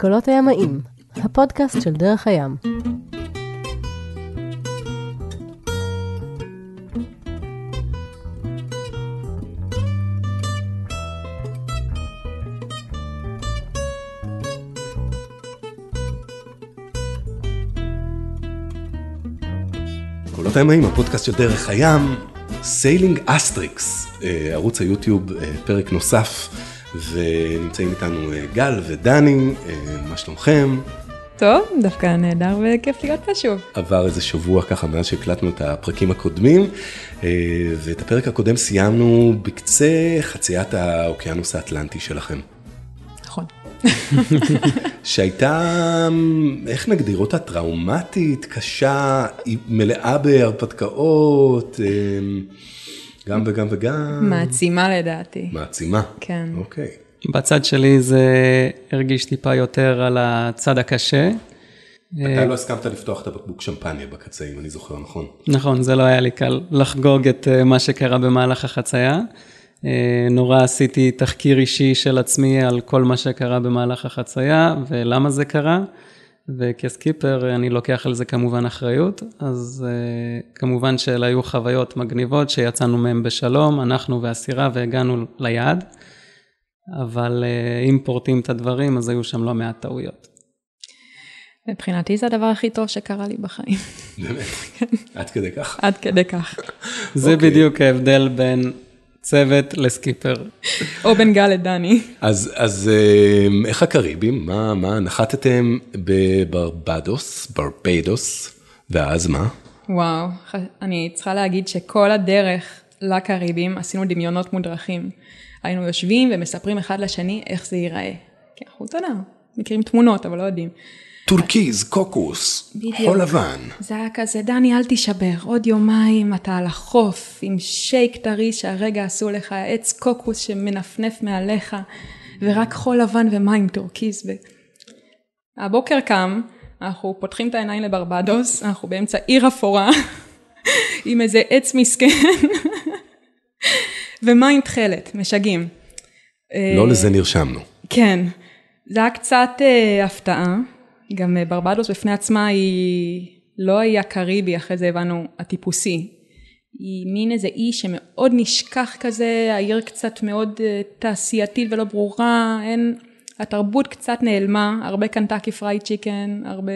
קולות הימאים, הפודקאסט של דרך הים. קולות הימאים, הפודקאסט של דרך הים, Sailing Asterix, אה, ערוץ היוטיוב, אה, פרק נוסף, ונמצאים איתנו אה, גל ודני, מה שלומכם? טוב, דווקא נהדר וכיף להיות פה שוב. עבר איזה שבוע ככה מאז שהקלטנו את הפרקים הקודמים, ואת הפרק הקודם סיימנו בקצה חציית האוקיינוס האטלנטי שלכם. נכון. שהייתה, איך נגדיר אותה, טראומטית, קשה, מלאה בהרפתקאות, גם וגם וגם. מעצימה לדעתי. מעצימה? כן. אוקיי. בצד שלי זה הרגיש טיפה יותר על הצד הקשה. אתה לא הסכמת לפתוח את הבקבוק שמפניה בקצה, אם אני זוכר נכון. נכון, זה לא היה לי קל לחגוג את מה שקרה במהלך החצייה. נורא עשיתי תחקיר אישי של עצמי על כל מה שקרה במהלך החצייה ולמה זה קרה. וכסקיפר אני לוקח על זה כמובן אחריות, אז כמובן שאלה היו חוויות מגניבות שיצאנו מהם בשלום, אנחנו והסירה והגענו ליעד, אבל אם פורטים את הדברים אז היו שם לא מעט טעויות. מבחינתי זה הדבר הכי טוב שקרה לי בחיים. באמת? עד כדי כך? עד כדי כך. זה בדיוק ההבדל בין צוות לסקיפר. או בין גל לדני. אז איך הקריבים? מה, נחתתם בברבדוס, ברבדוס, ואז מה? וואו, אני צריכה להגיד שכל הדרך לקריבים עשינו דמיונות מודרכים. היינו יושבים ומספרים אחד לשני איך זה ייראה. כי אנחנו, אתה יודע, מכירים תמונות, אבל לא יודעים. טורקיז, קוקוס, חול לבן. זה היה כזה, דני אל תישבר, עוד יומיים אתה על החוף עם שייק טרי שהרגע עשו לך, עץ קוקוס שמנפנף מעליך, ורק חול לבן ומים טורקיז. הבוקר קם, אנחנו פותחים את העיניים לברבדוס, אנחנו באמצע עיר אפורה, עם איזה עץ מסכן, ומים תכלת, משגעים. לא לזה נרשמנו. כן, זה היה קצת הפתעה. גם ברבדוס בפני עצמה היא לא היה קריבי, אחרי זה הבנו, הטיפוסי. היא מין איזה אי שמאוד נשכח כזה, העיר קצת מאוד תעשייתית ולא ברורה, אין, התרבות קצת נעלמה, הרבה Kentucky Fried Chicken, הרבה...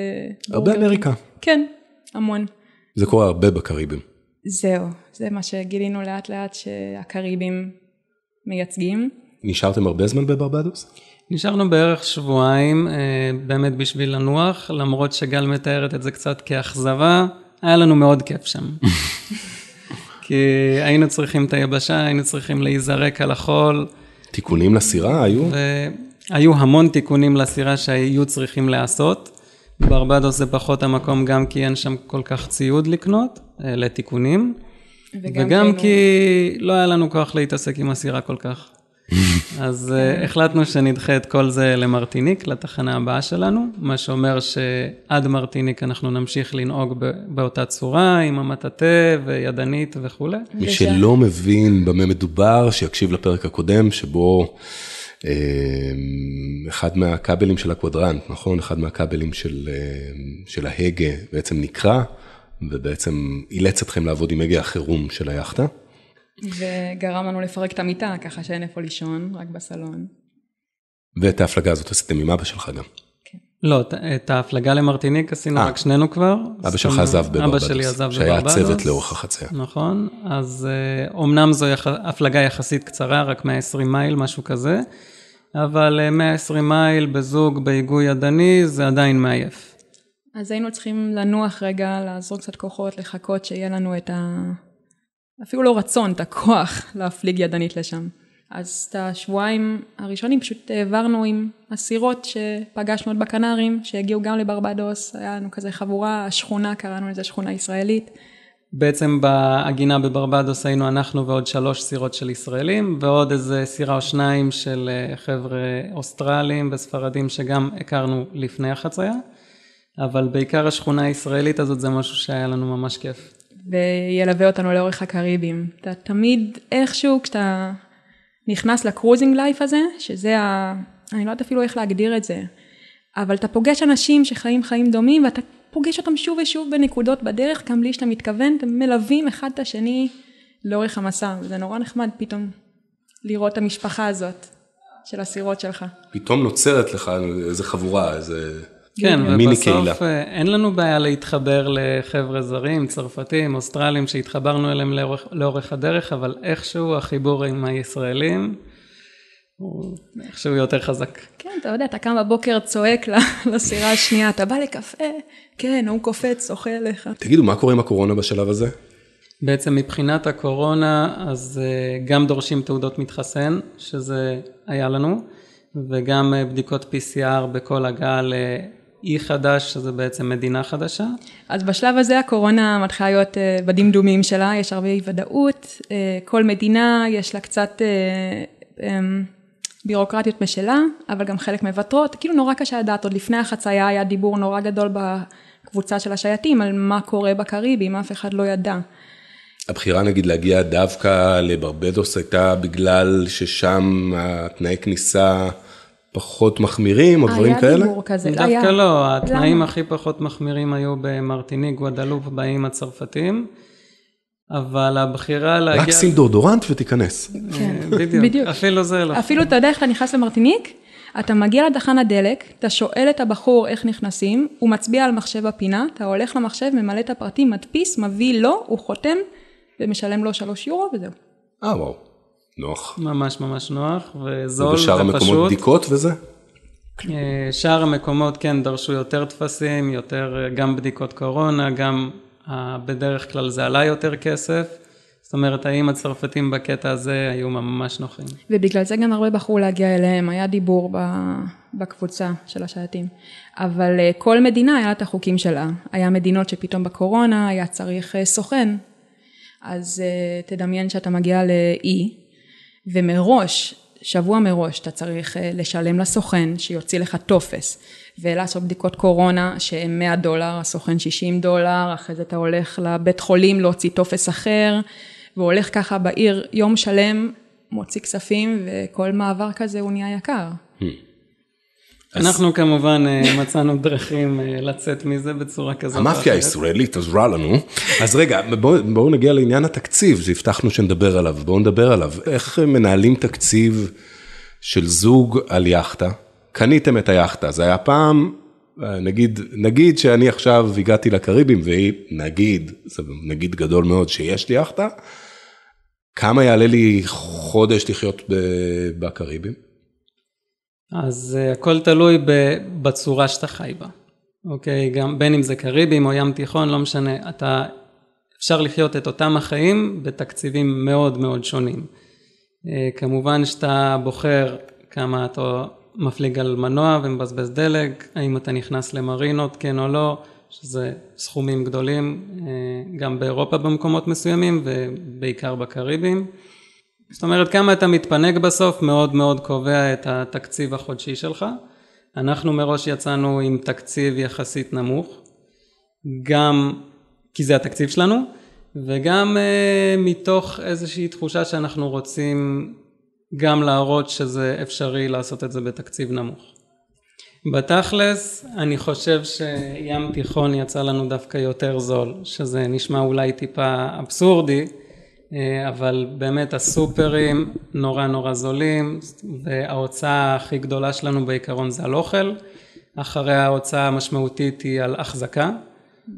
הרבה אמריקה. כן, המון. זה קורה הרבה בקריבים. זהו, זה מה שגילינו לאט לאט שהקריבים מייצגים. נשארתם הרבה זמן בברבדוס? נשארנו בערך שבועיים, באמת בשביל לנוח, למרות שגל מתארת את זה קצת כאכזבה, היה לנו מאוד כיף שם. כי היינו צריכים את היבשה, היינו צריכים להיזרק על החול. תיקונים לסירה היו? היו המון תיקונים לסירה שהיו צריכים להיעשות. ברבדוס זה פחות המקום גם כי אין שם כל כך ציוד לקנות לתיקונים. וגם, וגם כי לא היה לנו כוח להתעסק עם הסירה כל כך. אז החלטנו שנדחה את כל זה למרטיניק, לתחנה הבאה שלנו, מה שאומר שעד מרטיניק אנחנו נמשיך לנהוג באותה צורה, עם המטאטה וידנית וכולי. מי שלא מבין במה מדובר, שיקשיב לפרק הקודם, שבו אחד מהכבלים של הקוודרנט, נכון? אחד מהכבלים של, של ההגה בעצם נקרע, ובעצם אילץ אתכם לעבוד עם הגה החירום של היאכטה. וגרם לנו לפרק את המיטה, ככה שאין איפה לישון, רק בסלון. ואת ההפלגה הזאת עשיתם עם אבא שלך גם. כן. לא, את ההפלגה למרטיניק עשינו רק שנינו כבר. אבא שלך עזב בברבדוס. אבא שלי עזב בברבדוס. שהיה צוות לאורך החצייה. נכון, אז אומנם זו הפלגה יחסית קצרה, רק 120 מייל, משהו כזה, אבל 120 מייל בזוג, בהיגוי ידני, זה עדיין מעייף. אז היינו צריכים לנוח רגע, לעזור קצת כוחות, לחכות שיהיה לנו את ה... אפילו לא רצון, את הכוח להפליג ידנית לשם. אז את השבועיים הראשונים פשוט העברנו עם הסירות שפגשנו עוד בקנרים, שהגיעו גם לברבדוס, היה לנו כזה חבורה, השכונה, קראנו לזה שכונה ישראלית. בעצם בהגינה בברבדוס היינו אנחנו ועוד שלוש סירות של ישראלים, ועוד איזה סירה או שניים של חבר'ה אוסטרלים וספרדים שגם הכרנו לפני החצייה, אבל בעיקר השכונה הישראלית הזאת זה משהו שהיה לנו ממש כיף. וילווה אותנו לאורך הקריבים. אתה תמיד איכשהו כשאתה נכנס לקרוזינג לייף הזה, שזה ה... אני לא יודעת אפילו איך להגדיר את זה. אבל אתה פוגש אנשים שחיים חיים דומים, ואתה פוגש אותם שוב ושוב בנקודות בדרך, גם בלי שאתה מתכוון, אתם מלווים אחד את השני לאורך המסע, וזה נורא נחמד פתאום לראות את המשפחה הזאת של הסירות שלך. פתאום נוצרת לך איזה חבורה, איזה כן, מיני קהילה. ובסוף אה, אין לנו בעיה להתחבר לחבר'ה זרים, צרפתים, אוסטרלים, שהתחברנו אליהם לאורך, לאורך הדרך, אבל איכשהו החיבור עם הישראלים הוא איכשהו יותר חזק. כן, אתה יודע, אתה קם בבוקר, צועק לסירה השנייה, אתה בא לקפה, כן, הוא קופץ, שוחה עליך. תגידו, מה קורה עם הקורונה בשלב הזה? בעצם מבחינת הקורונה, אז אה, גם דורשים תעודות מתחסן, שזה היה לנו, וגם אה, בדיקות PCR בכל הגעה לאי חדש, שזה בעצם מדינה חדשה. אז בשלב הזה הקורונה מתחילה להיות אה, בדמדומים שלה, יש הרבה אי ודאות, אה, כל מדינה יש לה קצת אה, אה, בירוקרטיות משלה, אבל גם חלק מוותרות, כאילו נורא קשה לדעת, עוד לפני החצייה היה דיבור נורא גדול בקבוצה של השייטים על מה קורה בקריבים, אף אחד לא ידע. הבחירה נגיד להגיע דווקא לברבדוס הייתה בגלל ששם התנאי כניסה פחות מחמירים או דברים כאלה? היה דיבור כזה, דווקא היה. לא, התנאים למה? הכי פחות מחמירים היו במרטיניק, גואדלופ, באיים הצרפתיים, אבל הבחירה להגיע... רק שים דורדורנט ותיכנס. כן, אה, בדיוק, בדיוק. אפילו זה לא. אפילו אתה יודע איך אתה נכנס למרטיניק? אתה מגיע לדחן הדלק, אתה שואל את הבחור איך נכנסים, הוא מצביע על מחשב בפינה, אתה הולך למחשב, ממלא את הפרטים, מדפיס, מביא לו, הוא חותם ומשלם לו שלוש יורו וזהו. אה וואו, נוח. ממש ממש נוח וזול ובשאר המקומות ופשוט. בדיקות וזה? אה, שאר המקומות כן דרשו יותר טפסים, יותר גם בדיקות קורונה, גם אה, בדרך כלל זה עלה יותר כסף. זאת אומרת, האם הצרפתים בקטע הזה היו ממש נוחים. ובגלל זה גם הרבה בחרו להגיע אליהם, היה דיבור ב- בקבוצה של השייטים. אבל אה, כל מדינה היה את החוקים שלה. היה מדינות שפתאום בקורונה היה צריך סוכן. אז תדמיין שאתה מגיע לאי, ומראש, שבוע מראש, אתה צריך אה, לשלם לסוכן שיוציא לך טופס, ולעשות בדיקות קורונה שהן 100 דולר, הסוכן 60 דולר, אחרי זה אתה הולך לבית חולים להוציא טופס אחר, והולך ככה בעיר יום שלם, מוציא כספים, וכל מעבר כזה הוא נהיה יקר. אז- אנחנו כמובן אה, מצאנו דרכים אה, לצאת מזה בצורה כזאת. המאפיה. הישראלית עזרה לנו. אז רגע, בואו נגיע לעניין התקציב שהבטחנו שנדבר עליו, בואו נדבר עליו. איך מנהלים תקציב של זוג על יאכטה? קניתם את היאכטה, זה היה פעם, אה, נגיד, נגיד שאני עכשיו הגעתי לקריבים והיא, נגיד, זה נגיד גדול מאוד שיש לי יאכטה, כמה יעלה לי חודש לחיות בקריבים? אז אה, הכל תלוי בצורה שאתה חי בה, אוקיי? גם בין אם זה קריבים או ים תיכון, לא משנה. אתה, אפשר לחיות את אותם החיים בתקציבים מאוד מאוד שונים. אה, כמובן שאתה בוחר כמה אתה מפליג על מנוע ומבזבז דלק, האם אתה נכנס למרינות, כן או לא, שזה סכומים גדולים, אה, גם באירופה במקומות מסוימים ובעיקר בקריבים. זאת אומרת, כמה אתה מתפנק בסוף מאוד מאוד קובע את התקציב החודשי שלך. אנחנו מראש יצאנו עם תקציב יחסית נמוך, גם כי זה התקציב שלנו, וגם uh, מתוך איזושהי תחושה שאנחנו רוצים גם להראות שזה אפשרי לעשות את זה בתקציב נמוך. בתכלס, אני חושב שים תיכון יצא לנו דווקא יותר זול, שזה נשמע אולי טיפה אבסורדי, אבל באמת הסופרים נורא נורא זולים, וההוצאה הכי גדולה שלנו בעיקרון זה על אוכל, אחרי ההוצאה המשמעותית היא על החזקה,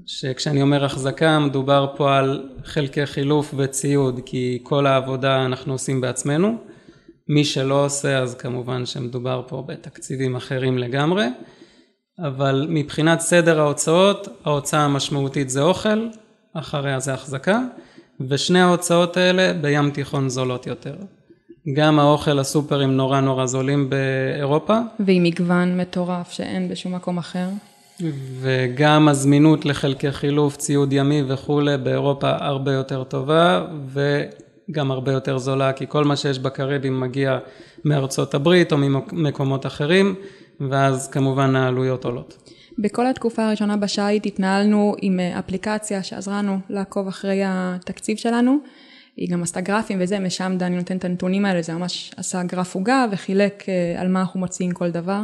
שכשאני אומר החזקה מדובר פה על חלקי חילוף וציוד, כי כל העבודה אנחנו עושים בעצמנו. מי שלא עושה אז כמובן שמדובר פה בתקציבים אחרים לגמרי, אבל מבחינת סדר ההוצאות, ההוצאה המשמעותית זה אוכל, אחריה זה החזקה, ושני ההוצאות האלה בים תיכון זולות יותר. גם האוכל הסופרים נורא נורא זולים באירופה, ועם מגוון מטורף שאין בשום מקום אחר. וגם הזמינות לחלקי חילוף, ציוד ימי וכולי באירופה הרבה יותר טובה, וגם הרבה יותר זולה, כי כל מה שיש בקריבים מגיע מארצות הברית או ממקומות אחרים, ואז כמובן העלויות עולות. בכל התקופה הראשונה בשייט התנהלנו עם אה, אפליקציה שעזרה לנו לעקוב אחרי התקציב שלנו. היא גם עשתה גרפים וזה, משם דני נותן את הנתונים האלה, זה ממש עשה גרף עוגה וחילק אה, על מה אנחנו מוציאים כל דבר.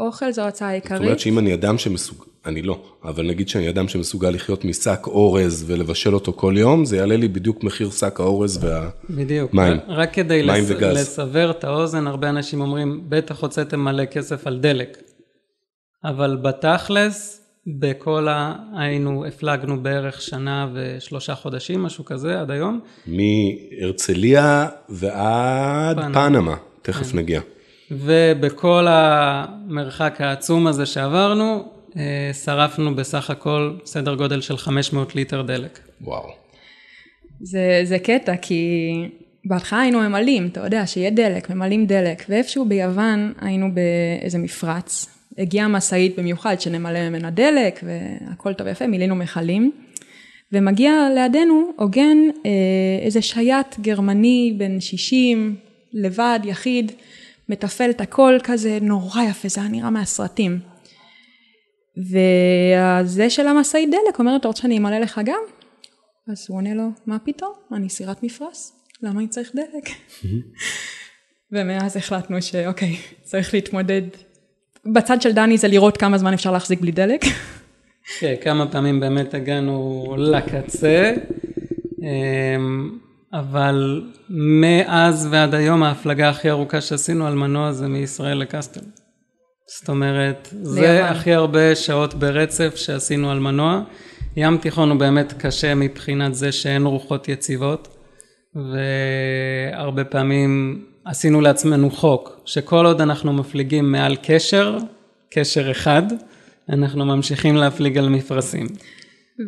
אוכל זו ההוצאה זאת העיקרית. אומרת שאם אני אדם שמסוג... אני לא, אבל נגיד שאני אדם שמסוגל לחיות משק אורז ולבשל אותו כל יום, זה יעלה לי בדיוק מחיר שק האורז וה... בדיוק. מים. רק כדי מים לס... וגז. לסבר את האוזן, הרבה אנשים אומרים, בטח הוצאתם מלא כסף על דלק. אבל בתכלס, בכל ה... היינו, הפלגנו בערך שנה ושלושה חודשים, משהו כזה, עד היום. מהרצליה ועד פנמה. פנמה, תכף נגיע. ובכל המרחק העצום הזה שעברנו, אה, שרפנו בסך הכל סדר גודל של 500 ליטר דלק. וואו. זה, זה קטע, כי בהתחלה היינו ממלאים, אתה יודע, שיהיה דלק, ממלאים דלק, ואיפשהו ביוון היינו באיזה מפרץ. הגיעה משאית במיוחד שנמלא ממנה דלק, והכל טוב ויפה, מילאנו מכלים. ומגיע לידינו עוגן אה, איזה שייט גרמני בן 60, לבד, יחיד, מתפעל את הכל כזה נורא יפה, זה היה נראה מהסרטים. וזה של המשאית דלק אומר, אתה רוצה שאני אמלא לך גם? אז הוא עונה לו, מה פתאום? אני סירת מפרש, למה אני צריך דלק? ומאז החלטנו שאוקיי, צריך להתמודד. בצד של דני זה לראות כמה זמן אפשר להחזיק בלי דלק. כן, כמה פעמים באמת הגענו לקצה, אמ, אבל מאז ועד היום ההפלגה הכי ארוכה שעשינו על מנוע זה מישראל לקסטל. זאת אומרת, זה. הכי הרבה שעות ברצף שעשינו על מנוע. ים תיכון הוא באמת קשה מבחינת זה שאין רוחות יציבות, והרבה פעמים עשינו לעצמנו חוק, שכל עוד אנחנו מפליגים מעל קשר, קשר אחד, אנחנו ממשיכים להפליג על מפרשים.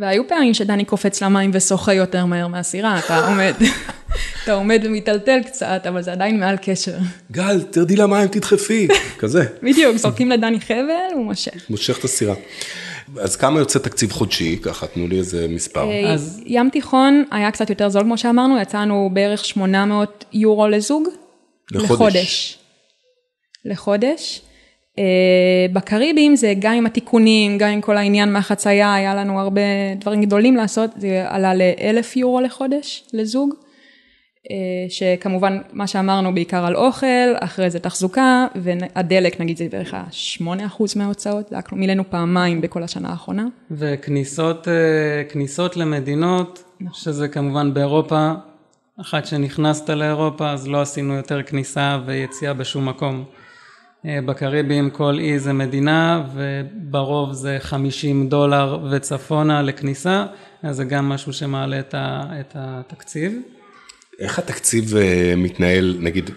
והיו פעמים שדני קופץ למים ושוחה יותר מהר מהסירה, אתה עומד, אתה עומד ומיטלטל קצת, אבל זה עדיין מעל קשר. גל, תרדי למים, תדחפי. כזה. בדיוק, זורקים לדני חבל, הוא מושך. מושך את הסירה. אז כמה יוצא תקציב חודשי? ככה, תנו לי איזה מספר. אז- ים תיכון היה קצת יותר זול כמו שאמרנו, יצאנו בערך 800 יורו לזוג. לחודש. לחודש. לחודש. Uh, בקריבים זה גם עם התיקונים, גם עם כל העניין מהחצייה, היה לנו הרבה דברים גדולים לעשות, זה עלה לאלף יורו לחודש לזוג. Uh, שכמובן, מה שאמרנו בעיקר על אוכל, אחרי זה תחזוקה, והדלק נגיד זה בערך ה-8% מההוצאות, זה היה מילאנו פעמיים בכל השנה האחרונה. וכניסות אה, למדינות, שזה כמובן באירופה, אחת שנכנסת לאירופה, אז לא עשינו יותר כניסה ויציאה בשום מקום. אה, בקריבים כל אי זה מדינה, וברוב זה 50 דולר וצפונה לכניסה, אז זה גם משהו שמעלה את ה- את התקציב. איך התקציב אה, מתנהל, נגיד,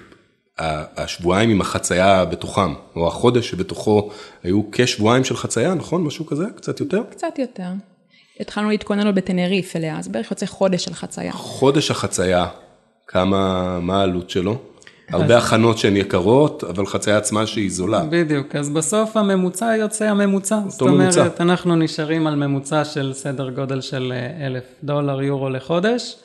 השבועיים עם החצייה בתוכם, או החודש שבתוכו היו כשבועיים של חצייה, נכון? משהו כזה? קצת יותר? קצת יותר. התחלנו להתכונן עוד בטנריף אליה, אז בערך יוצא חודש של חצייה. חודש החצייה, כמה, מה העלות שלו? הרבה הכנות שהן יקרות, אבל חצייה עצמה שהיא זולה. בדיוק, אז בסוף הממוצע יוצא הממוצע. זאת ממוצע. אומרת, אנחנו נשארים על ממוצע של סדר גודל של אה, אלף דולר יורו לחודש.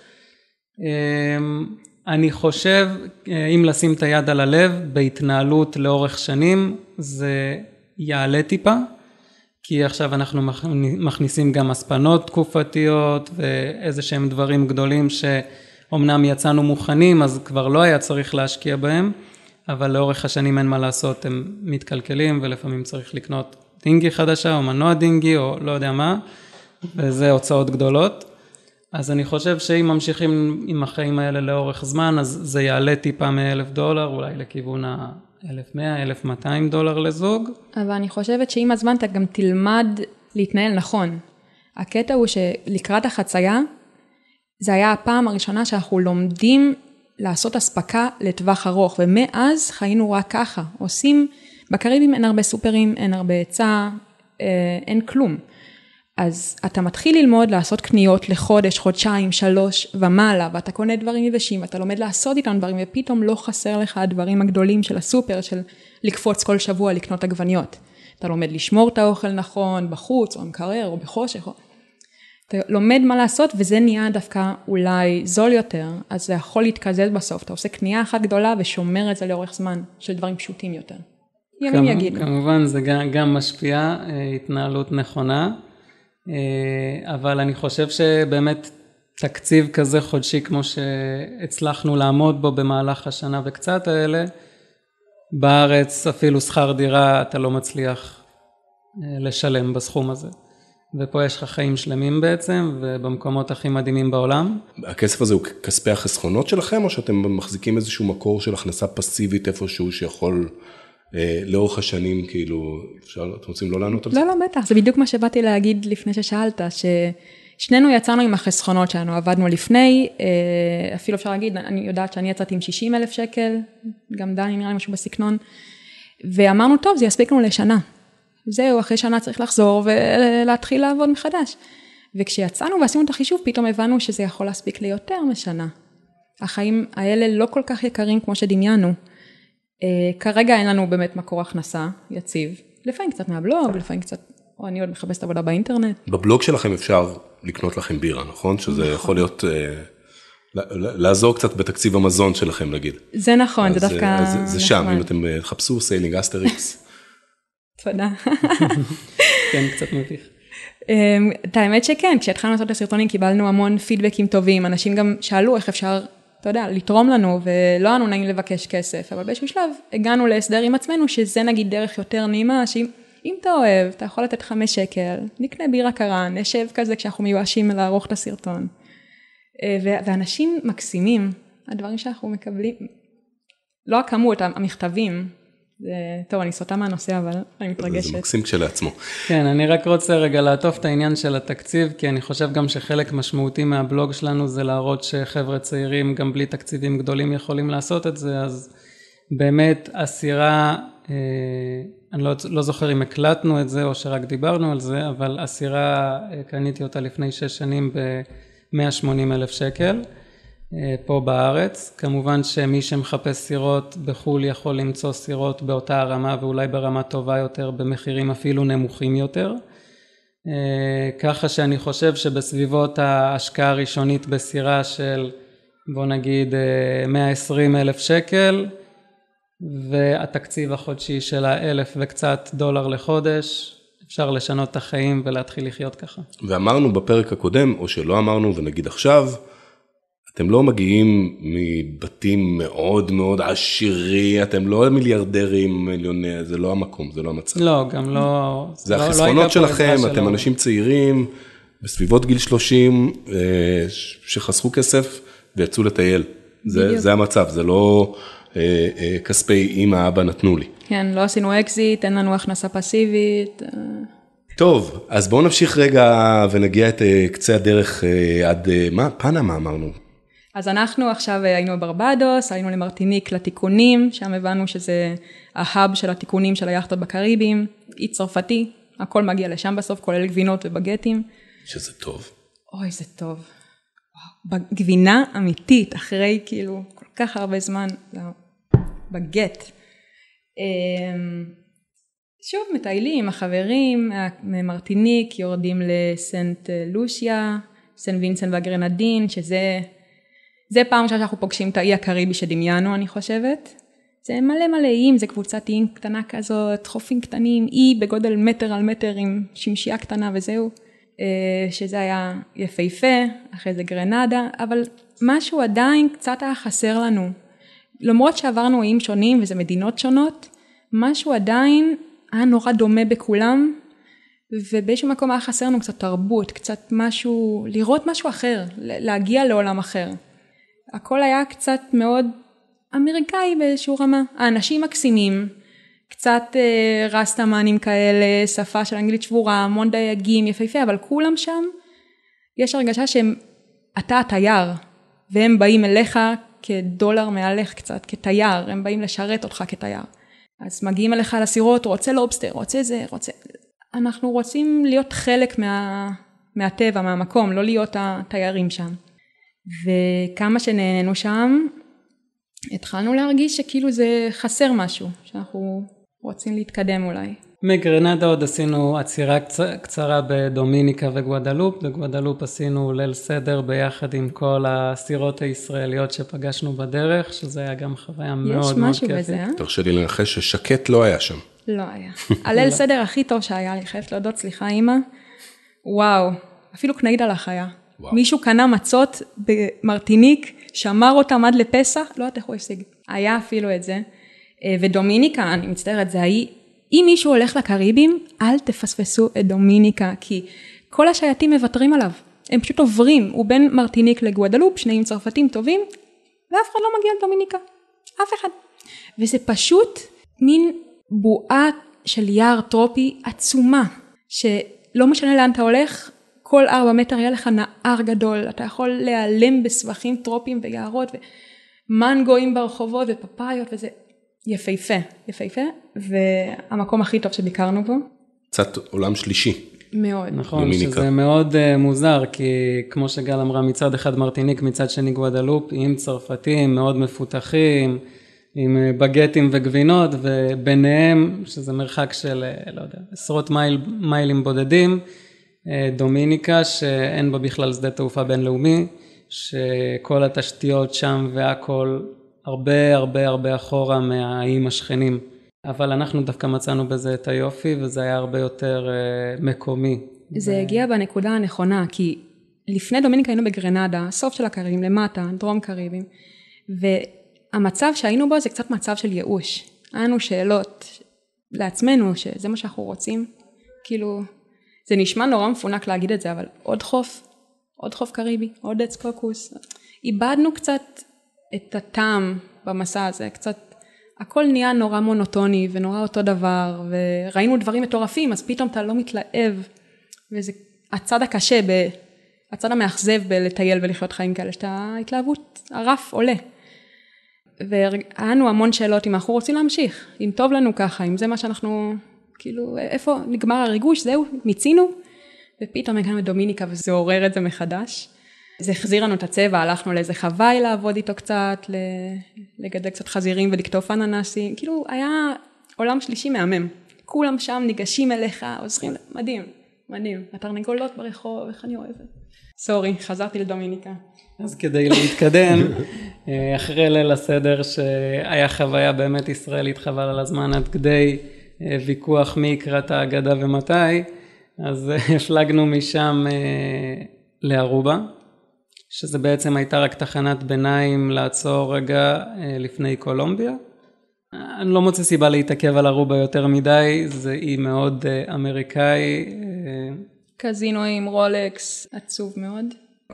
אמ, אני חושב, אה, אם לשים את היד על הלב, בהתנהלות לאורך שנים, זה יעלה טיפה, כי עכשיו אנחנו מכ- מכניסים גם הספנות תקופתיות ואיזה שהם דברים גדולים שאומנם יצאנו מוכנים, אז כבר לא היה צריך להשקיע בהם, אבל לאורך השנים אין מה לעשות, הם מתקלקלים ולפעמים צריך לקנות דינגי חדשה או מנוע דינגי או לא יודע מה, וזה הוצאות גדולות. אז אני חושב שאם ממשיכים עם החיים האלה לאורך זמן, אז זה יעלה טיפה מאלף דולר, אולי לכיוון ה-1100, 1200 דולר לזוג. אבל אני חושבת שעם הזמן אתה גם תלמד להתנהל נכון. הקטע הוא שלקראת החצייה, זה היה הפעם הראשונה שאנחנו לומדים לעשות אספקה לטווח ארוך, ומאז חיינו רק ככה. עושים, בקריבים אין הרבה סופרים, אין הרבה היצע, אה, אין כלום. אז אתה מתחיל ללמוד לעשות קניות לחודש, חודשיים, שלוש ומעלה, ואתה קונה דברים יבשים, ואתה לומד לעשות איתם דברים, ופתאום לא חסר לך הדברים הגדולים של הסופר, של לקפוץ כל שבוע לקנות עגבניות. אתה לומד לשמור את האוכל נכון, בחוץ, או במקרר, או בחושך. או... אתה לומד מה לעשות, וזה נהיה דווקא אולי זול יותר, אז זה יכול להתקזז בסוף. אתה עושה קנייה אחת גדולה ושומר את זה לאורך זמן, של דברים פשוטים יותר. ימים כמובן- יגידו. כמובן זה גם, גם משפיע, אה, התנהלות נכונה, אבל אני חושב שבאמת תקציב כזה חודשי כמו שהצלחנו לעמוד בו במהלך השנה וקצת האלה, בארץ אפילו שכר דירה אתה לא מצליח אה, לשלם בסכום הזה. ופה יש לך חיים שלמים בעצם, ובמקומות הכי מדהימים בעולם. הכסף הזה הוא כספי החסכונות שלכם, או שאתם מחזיקים איזשהו מקור של הכנסה פסיבית איפשהו שיכול אה, לאורך השנים, כאילו, אפשר, אתם רוצים לא לענות על זה? לא, לא, בטח, זה בדיוק מה שבאתי להגיד לפני ששאלת, ששנינו יצאנו עם החסכונות שלנו, עבדנו לפני, אה, אפילו אפשר להגיד, אני יודעת שאני יצאתי עם 60 אלף שקל, גם דני נראה לי משהו בסגנון, ואמרנו, טוב, זה יספיק לנו לשנה. זהו, אחרי שנה צריך לחזור ולהתחיל לעבוד מחדש. וכשיצאנו ועשינו את החישוב, פתאום הבנו שזה יכול להספיק ליותר משנה. החיים האלה לא כל כך יקרים כמו שדמיינו. Uh, כרגע אין לנו באמת מקור הכנסה יציב, לפעמים קצת מהבלוג, לפעמים קצת, או אני עוד מחפשת עבודה באינטרנט. בבלוג שלכם אפשר לקנות לכם בירה, נכון? שזה נכון. יכול להיות, uh, לעזור קצת בתקציב המזון שלכם נגיד. זה נכון, זה דווקא אז, זה, זה נכון. שם, אם אתם תחפשו Sailing Asterix. תודה. כן, קצת מביך. אמ, את האמת שכן, כשהתחלנו לעשות את הסרטונים קיבלנו המון פידבקים טובים, אנשים גם שאלו איך אפשר, אתה יודע, לתרום לנו, ולא היה לנו נעים לבקש כסף, אבל באיזשהו שלב הגענו להסדר עם עצמנו, שזה נגיד דרך יותר נעימה, שאם אתה אוהב, אתה יכול לתת חמש שקל, נקנה בירה קרה, נשב כזה כשאנחנו מיואשים לערוך את הסרטון. אה, ואנשים מקסימים, הדברים שאנחנו מקבלים, לא הכמות, המכתבים, טוב, אני סוטה מהנושא, אבל אני מתרגשת. זה מקסים כשלעצמו. כן, אני רק רוצה רגע לעטוף את העניין של התקציב, כי אני חושב גם שחלק משמעותי מהבלוג שלנו זה להראות שחבר'ה צעירים, גם בלי תקציבים גדולים, יכולים לעשות את זה, אז באמת הסירה, אה, אני לא, לא זוכר אם הקלטנו את זה או שרק דיברנו על זה, אבל הסירה, אה, קניתי אותה לפני שש שנים ב-180 אלף שקל. אה, פה בארץ. כמובן שמי שמחפש סירות בחו"ל יכול למצוא סירות באותה הרמה ואולי ברמה טובה יותר במחירים אפילו נמוכים יותר. אה, ככה שאני חושב שבסביבות ההשקעה הראשונית בסירה של בוא נגיד 120 אה, אלף שקל והתקציב החודשי שלה אלף וקצת דולר לחודש אפשר לשנות את החיים ולהתחיל לחיות ככה. ואמרנו בפרק הקודם או שלא אמרנו ונגיד עכשיו אתם לא מגיעים מבתים מאוד מאוד עשירים, אתם לא מיליארדרים, מיליוני, זה לא המקום, זה לא המצב. לא, גם לא... זה לא, החסכונות לא שלכם, אתם שלא. אנשים צעירים, בסביבות גיל 30, אה, שחסכו כסף ויצאו לטייל. זה, זה המצב, זה לא אה, אה, כספי אמא, אבא נתנו לי. כן, לא עשינו אקזיט, אין לנו הכנסה פסיבית. טוב, אז בואו נמשיך רגע ונגיע את קצה הדרך עד, מה? פנמה אמרנו. אז אנחנו עכשיו אה, היינו בברבדוס, היינו למרטיניק לתיקונים, שם הבנו שזה ההאב של התיקונים של היאכטות בקריבים, אי צרפתי, הכל מגיע לשם בסוף, כולל גבינות ובגטים. שזה טוב. אוי, זה טוב. גבינה אמיתית, אחרי כאילו כל כך הרבה זמן, בגט. אמ, שוב, מטיילים החברים, ממרטיניק יורדים לסנט לושיה, סן וינסן והגרנדין, שזה זה פעם ראשונה שאנחנו פוגשים את האי הקריבי שדמיינו אני חושבת. זה מלא מלא איים, זה קבוצת איים קטנה כזאת, חופים קטנים, אי בגודל מטר על מטר עם שמשייה קטנה וזהו. אה, שזה היה יפהפה, אחרי זה גרנדה, אבל משהו עדיין קצת היה חסר לנו. למרות שעברנו איים שונים וזה מדינות שונות, משהו עדיין היה נורא דומה בכולם, ובאיזשהו מקום היה חסר לנו קצת תרבות, קצת משהו, לראות משהו אחר, להגיע לעולם אחר. הכל היה קצת מאוד אמריקאי באיזשהו רמה. האנשים מקסימים, קצת אה, רסטמנים כאלה, שפה של אנגלית שבורה, המון דייגים, יפהפה, אבל כולם שם, יש הרגשה שהם, אתה התייר, והם באים אליך כדולר מעליך קצת, כתייר, הם באים לשרת אותך כתייר. אז מגיעים אליך לסירות, רוצה לובסטר, רוצה זה, רוצה... אנחנו רוצים להיות חלק מה, מהטבע, מהמקום, לא להיות התיירים שם. וכמה שנהנינו שם, התחלנו להרגיש שכאילו זה חסר משהו, שאנחנו רוצים להתקדם אולי. מגרנדה עוד עשינו עצירה קצ... קצרה בדומיניקה וגואדלופ, בגואדלופ עשינו ליל סדר ביחד עם כל הסירות הישראליות שפגשנו בדרך, שזה היה גם חוויה מאוד מאוד כיפית. יש משהו בזה, אה? תרשה לי לנחש ששקט לא היה שם. לא היה. הליל סדר הכי טוב שהיה לי, חייבת להודות, סליחה אימא. וואו, אפילו קנייד על החיה. וואו. מישהו קנה מצות במרטיניק, שמר אותם עד לפסח, לא יודעת איך הוא השיג. היה אפילו את זה. אה, ודומיניקה, אני מצטערת, זה האי, אם מישהו הולך לקריבים, אל תפספסו את דומיניקה, כי כל השייטים מוותרים עליו. הם פשוט עוברים, הוא בין מרטיניק לגואדלופ, שניהם צרפתים טובים, ואף אחד לא מגיע לדומיניקה. אף אחד. וזה פשוט מין בועה של יער טרופי עצומה, שלא משנה לאן אתה הולך, כל ארבע מטר יהיה לך נהר גדול, אתה יכול להיעלם בסבכים טרופיים ויערות ומנגואים ברחובות ופפאיות וזה יפהפה, יפהפה, והמקום הכי טוב שביקרנו בו. קצת עולם שלישי. מאוד. נכון, דומיניקה. שזה מאוד uh, מוזר, כי כמו שגל אמרה, מצד אחד מרטיניק, מצד שני גואדלופ, עם צרפתים מאוד מפותחים, עם uh, בגטים וגבינות, וביניהם, שזה מרחק של, uh, לא יודע, עשרות מייל, מיילים בודדים, דומיניקה, שאין בה בכלל שדה תעופה בינלאומי, שכל התשתיות שם והכל הרבה הרבה הרבה אחורה מהאיים השכנים. אבל אנחנו דווקא מצאנו בזה את היופי, וזה היה הרבה יותר uh, מקומי. זה הגיע בנקודה הנכונה, כי לפני דומיניקה היינו בגרנדה, סוף של הקריבים, למטה, דרום קריבים, והמצב שהיינו בו זה קצת מצב של ייאוש. היה לנו שאלות לעצמנו, שזה מה שאנחנו רוצים, כאילו, זה נשמע נורא מפונק להגיד את זה, אבל עוד חוף, עוד חוף קריבי, עוד עץ קוקוס. איבדנו קצת את הטעם במסע הזה, קצת, הכל נהיה נורא מונוטוני ונורא אותו דבר, וראינו דברים מטורפים, אז פתאום אתה לא מתלהב, וזה הצד הקשה, ב, הצד המאכזב בלטייל ולחיות חיים כאלה, שאתה, ההתלהבות, הרף עולה. והיה לנו המון שאלות אם אנחנו רוצים להמשיך, אם טוב לנו ככה, אם זה מה שאנחנו, כאילו, איפה נגמר הריגוש, זהו, מיצינו, ופתאום הגענו לדומיניקה וזה עורר את זה מחדש. זה החזיר לנו את הצבע, הלכנו לאיזה חוואי לעבוד איתו קצת, לגדל קצת חזירים ולקטוף אננסים, כאילו היה עולם שלישי מהמם. כולם שם ניגשים אליך, עוזרים, מדהים, מדהים. התרנגולות ברחוב, איך אני אוהבת. סורי, חזרתי לדומיניקה. אז כדי להתקדם, אה, אחרי ליל הסדר שהיה חוויה באמת ישראלית חבל על הזמן עד כדי ויכוח מי יקרא את ההגדה ומתי, אז אה, הפלגנו משם לארובה, שזה בעצם הייתה רק תחנת ביניים לעצור רגע לפני קולומביה. אני לא מוצא סיבה להתעכב על ארובה יותר מדי, זה אי מאוד אמריקאי. קזינואים, רולקס, עצוב מאוד.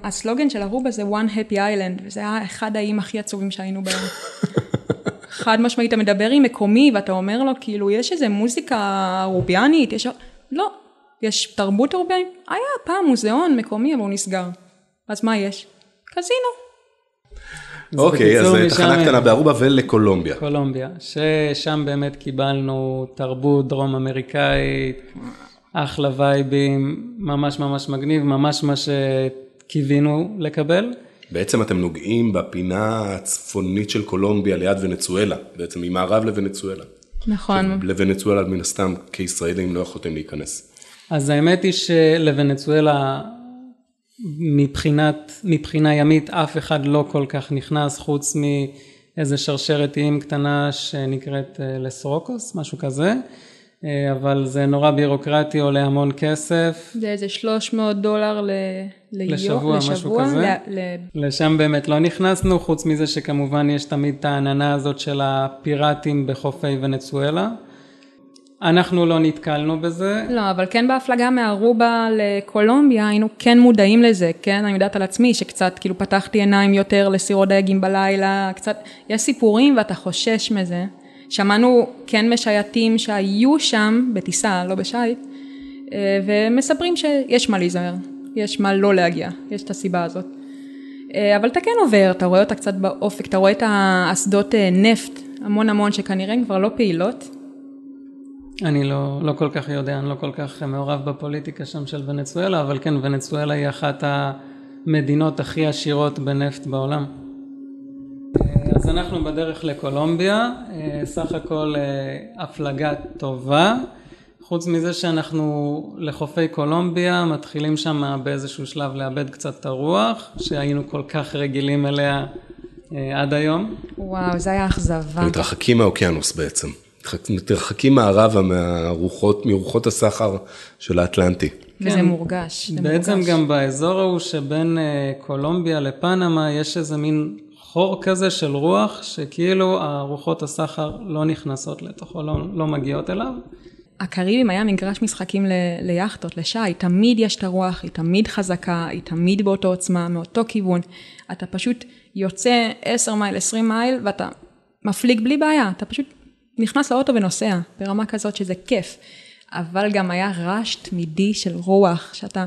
הסלוגן של ארובה זה one happy island, וזה היה אחד האיים הכי עצובים שהיינו בהם. חד משמעית, אתה מדבר עם מקומי ואתה אומר לו, כאילו, יש איזה מוזיקה ארוביאנית, יש... לא, יש תרבות ארוביאנית. היה פעם מוזיאון מקומי, אבל הוא נסגר. אז מה יש? קזינו. אוקיי, אז בקיצור, תחנה קטנה בארובה ולקולומביה. קולומביה, ששם באמת קיבלנו תרבות דרום אמריקאית, אחלה וייבים, ממש ממש מגניב, ממש מה שקיווינו לקבל. בעצם אתם נוגעים בפינה הצפונית של קולומביה ליד ונצואלה, בעצם ממערב לוונצואלה. נכון. לוונצואלה מן הסתם כישראלים לא יכולתם להיכנס. אז האמת היא שלוונצואלה מבחינת, מבחינה ימית אף אחד לא כל כך נכנס חוץ מאיזה שרשרת איים קטנה שנקראת אה, לסרוקוס, משהו כזה, אבל זה נורא בירוקרטי, עולה המון כסף. זה איזה 300 דולר ל... ליום, לשבוע, משהו לשבוע, כזה. ל... ל... לשם באמת לא נכנסנו, חוץ מזה שכמובן יש תמיד את העננה הזאת של הפיראטים בחופי ונצואלה. אנחנו לא נתקלנו בזה, לא, אבל כן בהפלגה מארובה לקולומביה היינו כן מודעים לזה, כן? אני יודעת על עצמי שקצת כאילו פתחתי עיניים יותר לסירות דייגים בלילה, קצת, יש סיפורים ואתה חושש מזה. שמענו כן משייטים שהיו שם בטיסה, לא בשייט, אה, ומספרים שיש מה להיזהר, יש מה לא להגיע, יש את הסיבה הזאת. אה, אבל אתה כן עובר, אתה רואה אותה קצת באופק, אתה רואה את האסדות אה, נפט, המון המון שכנראה הן כבר לא פעילות. אני לא, לא כל כך יודע, אני לא כל כך מעורב בפוליטיקה שם של ונצואלה, אבל כן, ונצואלה היא אחת המדינות הכי עשירות בנפט בעולם. אז אנחנו בדרך לקולומביה, אה, סך הכל אה, הפלגה טובה, חוץ מזה שאנחנו לחופי קולומביה מתחילים שם באיזשהו שלב לאבד קצת את הרוח, שהיינו כל כך רגילים אליה אה, עד היום. וואו, זה היה אכזבה. מתרחקים מהאוקיינוס בעצם. מתרחק- מתרחקים מערבה מהרוחות, מרוחות הסחר של האטלנטי. וזה כן. מורגש. זה בעצם מורגש. גם באזור ההוא שבין קולומביה לפנמה יש איזה מין חור כזה של רוח, שכאילו הרוחות הסחר לא נכנסות לתוכו, לא, לא מגיעות אליו. הקריבים היה מגרש משחקים ל- ליאכטות, לשייט, תמיד יש את הרוח, היא תמיד חזקה, היא תמיד באותו עוצמה, מאותו כיוון. אתה פשוט יוצא 10 מייל, 20 מייל, ואתה מפליג בלי בעיה, אתה פשוט נכנס לאוטו ונוסע, ברמה כזאת שזה כיף. אבל גם היה רעש תמידי של רוח, שאתה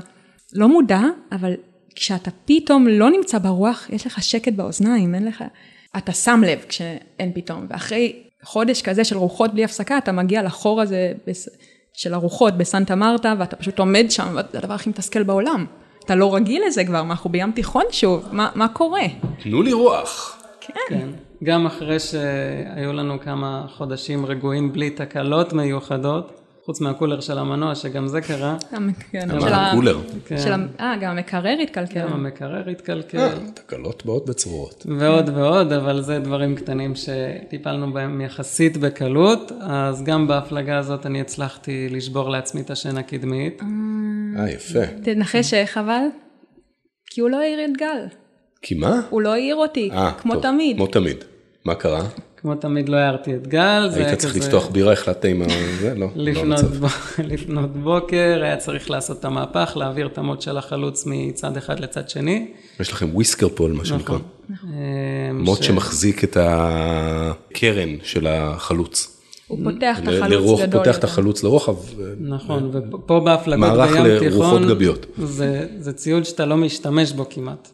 לא מודע, אבל כשאתה פתאום לא נמצא ברוח, יש לך שקט באוזניים, אין לך... אתה שם לב כשאין פתאום, ואחרי חודש כזה של רוחות בלי הפסקה, אתה מגיע לחור הזה בס... של הרוחות בסנטה מרתה, ואתה פשוט עומד שם, וזה הדבר הכי מתסכל בעולם. אתה לא רגיל לזה כבר, מה, אנחנו בים תיכון שוב, מה, מה קורה? תנו לי רוח. כן. גם אחרי שהיו לנו כמה חודשים רגועים בלי תקלות מיוחדות, חוץ מהקולר של המנוע, שגם זה קרה. גם, כן, של הקולר. כן. אה, גם המקרר התקלקל. גם המקרר התקלקל. אה, תקלות באות בצרורות. ועוד ועוד, אבל זה דברים קטנים שטיפלנו בהם יחסית בקלות, אז גם בהפלגה הזאת אני הצלחתי לשבור לעצמי את השן הקדמית. אה, יפה. תנחש איך אבל? כי הוא לא העיר את גל. כי מה? הוא לא העיר אותי, אה, כמו תמיד. כמו תמיד. מה קרה? כמו תמיד לא הערתי את גל, היית צריך כזה לפתוח בירה, החלטת עם ה... זה? לא. לא לפנות, המצב. ב- לפנות בוקר, היה צריך לעשות את המהפך, להעביר את המוט של החלוץ מצד אחד לצד שני. יש לכם וויסקר פול, מה שנקרא. נכון. מוט ש- שמחזיק את הקרן של החלוץ. הוא פותח את החלוץ לרוח- גדול. פותח את. החלוץ לרוחב. נכון, ופה בהפלגות מערך בים לרוחות תיכון, גביות. זה, זה ציוד שאתה לא משתמש בו כמעט.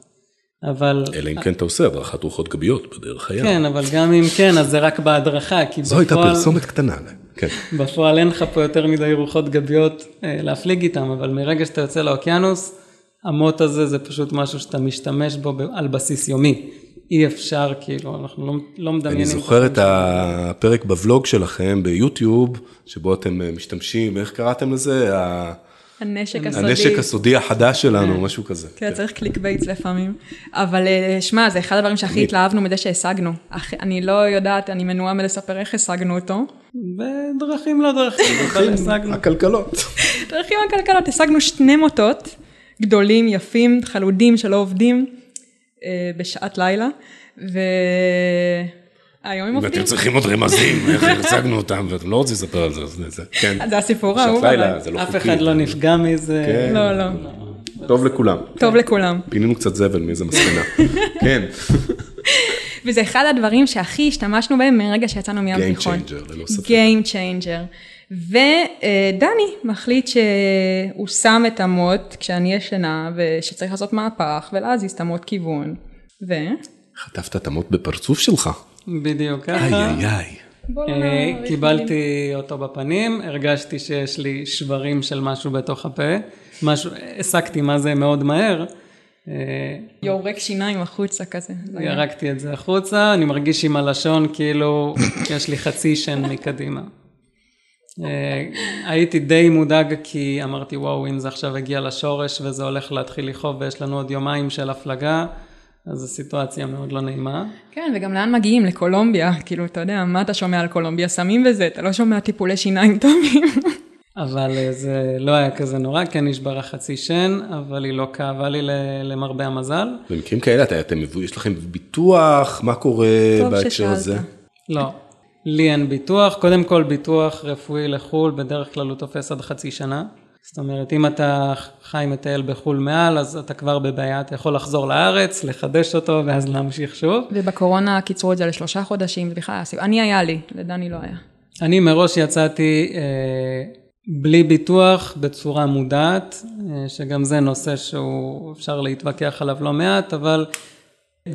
אבל, אלא אם כן אתה עושה הדרכת רוחות גביות בדרך הים. כן, אבל גם אם כן, אז זה רק בהדרכה, כי זו הייתה בפועל, פרסומת קטנה. כן. בפועל אין לך פה יותר מדי רוחות גביות אה, להפליג איתם, אבל מרגע שאתה יוצא לאוקיינוס, המוט הזה זה פשוט משהו שאתה משתמש בו על בסיס יומי. אי אפשר, כאילו, אנחנו לא, לא מדמיינים. אני זוכר את הפרק בוולוג שלכם ביוטיוב, שבו אתם אה, משתמשים, איך קראתם לזה? הנשק הסודי. הנשק הסודי החדש שלנו, משהו כזה. כן, צריך click baits לפעמים. אבל אה, שמע, זה אחד הדברים שהכי התלהבנו מזה שהשגנו. אני לא יודעת, אני מנועה מלספר איך השגנו אותו. בדרכים לא דרכים, השגנו. עקלקלות. דרכים עקלקלות, השגנו שני מוטות גדולים, יפים, חלודים שלא עובדים אה, בשעת לילה, והיום הם עובדים. ואתם צריכים עוד רמזים, איך השגנו אותם, ואתם לא רוצים לספר על זה, זה, כן. זה הסיפור שעת האהוב. זה לא אף. אחד לא נפגע מזה. כן. לא, לא. טוב לכולם. טוב לכולם. פינינו קצת זבל מאיזה מסקנה. כן. וזה אחד הדברים שהכי השתמשנו בהם מרגע שיצאנו מים Game תיכון. changer, ללא ספק. Game changer. ודני מחליט שהוא שם את המוט כשאני ישנה ושצריך לעשות מהפך ולהזיז את המוט כיוון. ו... חטפת את המוט בפרצוף שלך. בדיוק איי ככה. איי איי. בואו אה. קיבלתי אותו בפנים, הרגשתי שיש לי שברים של משהו בתוך הפה, משהו, הסקתי מה זה מאוד מהר, אה, יורק שיניים החוצה כזה. זה היה- ירקתי את זה החוצה, אני מרגיש עם הלשון כאילו יש לי חצי שן מקדימה. אה, הייתי די מודאג כי אמרתי וואו אם זה עכשיו הגיע לשורש וזה הולך להתחיל לכאוב ויש לנו עוד יומיים של הפלגה, אז זו סיטואציה מאוד לא נעימה. כן, וגם לאן מגיעים? לקולומביה. כאילו, אתה יודע, מה אתה שומע על קולומביה? סמים וזה, אתה לא שומע טיפולי שיניים טובים. אבל אה, זה לא היה כזה נורא, כן נשברה חצי שן, אבל היא לא כאבה לי ל- למרבה המזל. במקרים כאלה אתה- אתם, יש לכם ביטוח, מה קורה בהקשר. הזה? לא. לי אין ביטוח, קודם כל ביטוח רפואי לחו"ל, בדרך כלל הוא תופס עד חצי שנה. זאת אומרת, אם אתה חי מטייל בחו"ל מעל, אז אתה כבר בבעיה, אתה יכול לחזור לארץ, לחדש אותו, ואז להמשיך שוב. ובקורונה קיצרו את זה לשלושה חודשים, בכלל. אני היה לי, לדני לא היה. אני מראש יצאתי אה, בלי ביטוח בצורה מודעת, אה, שגם זה נושא שהוא אפשר להתווכח עליו לא מעט, אבל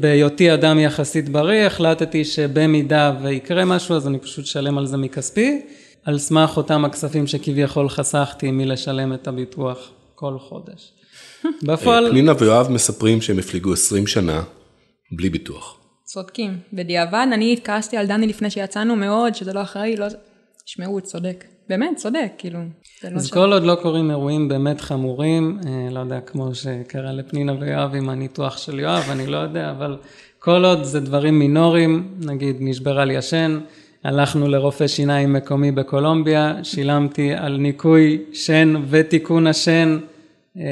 בהיותי אדם יחסית בריא, החלטתי שבמידה ויקרה משהו, אז אני פשוט אשלם על זה מכספי, על סמך אותם הכספים שכביכול חסכתי מלשלם את הביטוח כל חודש. בפועל, פנינה ויואב מספרים שהם הפליגו 20 שנה בלי ביטוח. צודקים. בדיעבד, אני התכעסתי על דני לפני שיצאנו מאוד, שזה לא אחראי, לא... תשמעו, הוא צודק. באמת, צודק, כאילו. לא אז ש... כל עוד לא קורים אירועים באמת חמורים, אה, לא יודע, כמו שקרה לפנינה ויואב עם הניתוח של יואב, אני לא יודע, אבל כל עוד זה דברים מינוריים, נגיד נשברה לי השן, הלכנו לרופא שיניים מקומי בקולומביה, שילמתי על ניקוי שן ותיקון השן אה,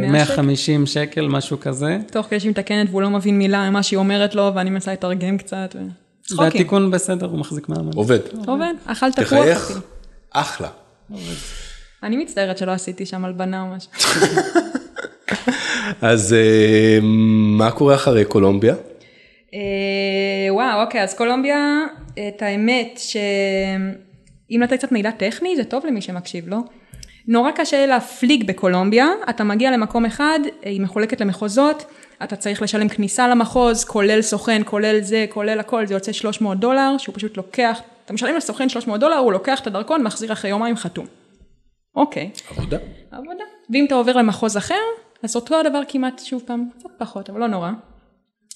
100 150 שקל, משהו כזה. תוך כדי שהיא מתקנת והוא לא מבין מילה ממה שהיא אומרת לו, ואני מנסה לתרגם קצת. ו- צחוקים. והתיקון בסדר, הוא מחזיק מעמד. עובד. עובד, אכל תפוח. תחייך. אחלה. אני מצטערת שלא עשיתי שם הלבנה או משהו. אז אה, מה קורה אחרי קולומביה? אה, וואו, אוקיי, אז קולומביה, את האמת שאם לתת קצת מידע טכני, זה טוב למי שמקשיב, לא? נורא קשה להפליג בקולומביה, אתה מגיע למקום אחד, היא מחולקת למחוזות, אתה צריך לשלם כניסה למחוז, כולל סוכן, כולל זה, כולל הכל, זה יוצא 300 דולר, שהוא פשוט לוקח, אתה משלם לסוכן 300 דולר, הוא לוקח את הדרכון, מחזיר אחרי יומיים חתום. אוקיי. עבודה. עבודה. ואם אתה עובר למחוז אחר, אז אותו הדבר כמעט שוב פעם, קצת פחות, אבל לא נורא.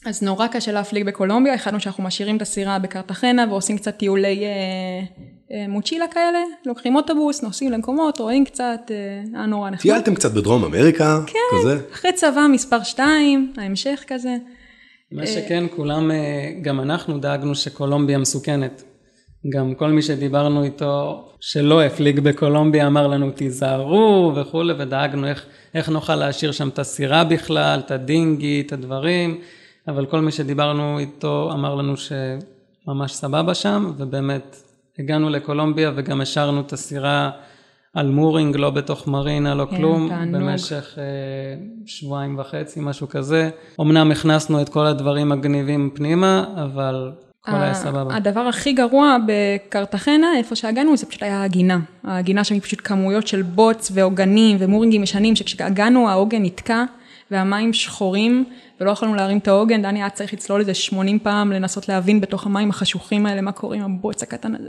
אז נורא קשה להפליג בקולומביה, החלטנו שאנחנו משאירים את הסירה בקרטחנה ועושים קצת טיולי אה, אה, מוצ'ילה כאלה, לוקחים אוטובוס, נוסעים למקומות, רואים קצת, אה, היה נורא נחמד. טיילתם קצת בדרום אמריקה? כן, כזה? אחרי צבא מספר 2, ההמשך כזה. מה שכן, כולם, אה, גם אנחנו דאגנו שקולומביה מסוכנת. גם כל מי שדיברנו איתו שלא הפליג בקולומביה אמר לנו תיזהרו וכולי, ודאגנו איך, איך נוכל להשאיר שם את הסירה בכלל, את הדינגי, את הדברים, אבל כל מי שדיברנו איתו אמר לנו שממש סבבה שם, ובאמת הגענו לקולומביה וגם השארנו את הסירה על מורינג, לא בתוך מרינה, לא כן, כלום, תענוג. במשך אה, שבועיים וחצי, משהו כזה. אמנם הכנסנו את כל הדברים הגניבים פנימה, אבל הכל היה סבבה. הדבר הכי גרוע בקרטחנה, איפה שהגענו, זה פשוט היה הגינה. הגינה שם היא פשוט כמויות של בוץ ועוגנים ומורינגים ישנים, שכשהגענו העוגן נתקע והמים שחורים ולא יכולנו להרים את העוגן, דני היה צריך לצלול איזה 80 פעם לנסות להבין בתוך המים החשוכים האלה מה קורה עם הבוץ הקטן הזה.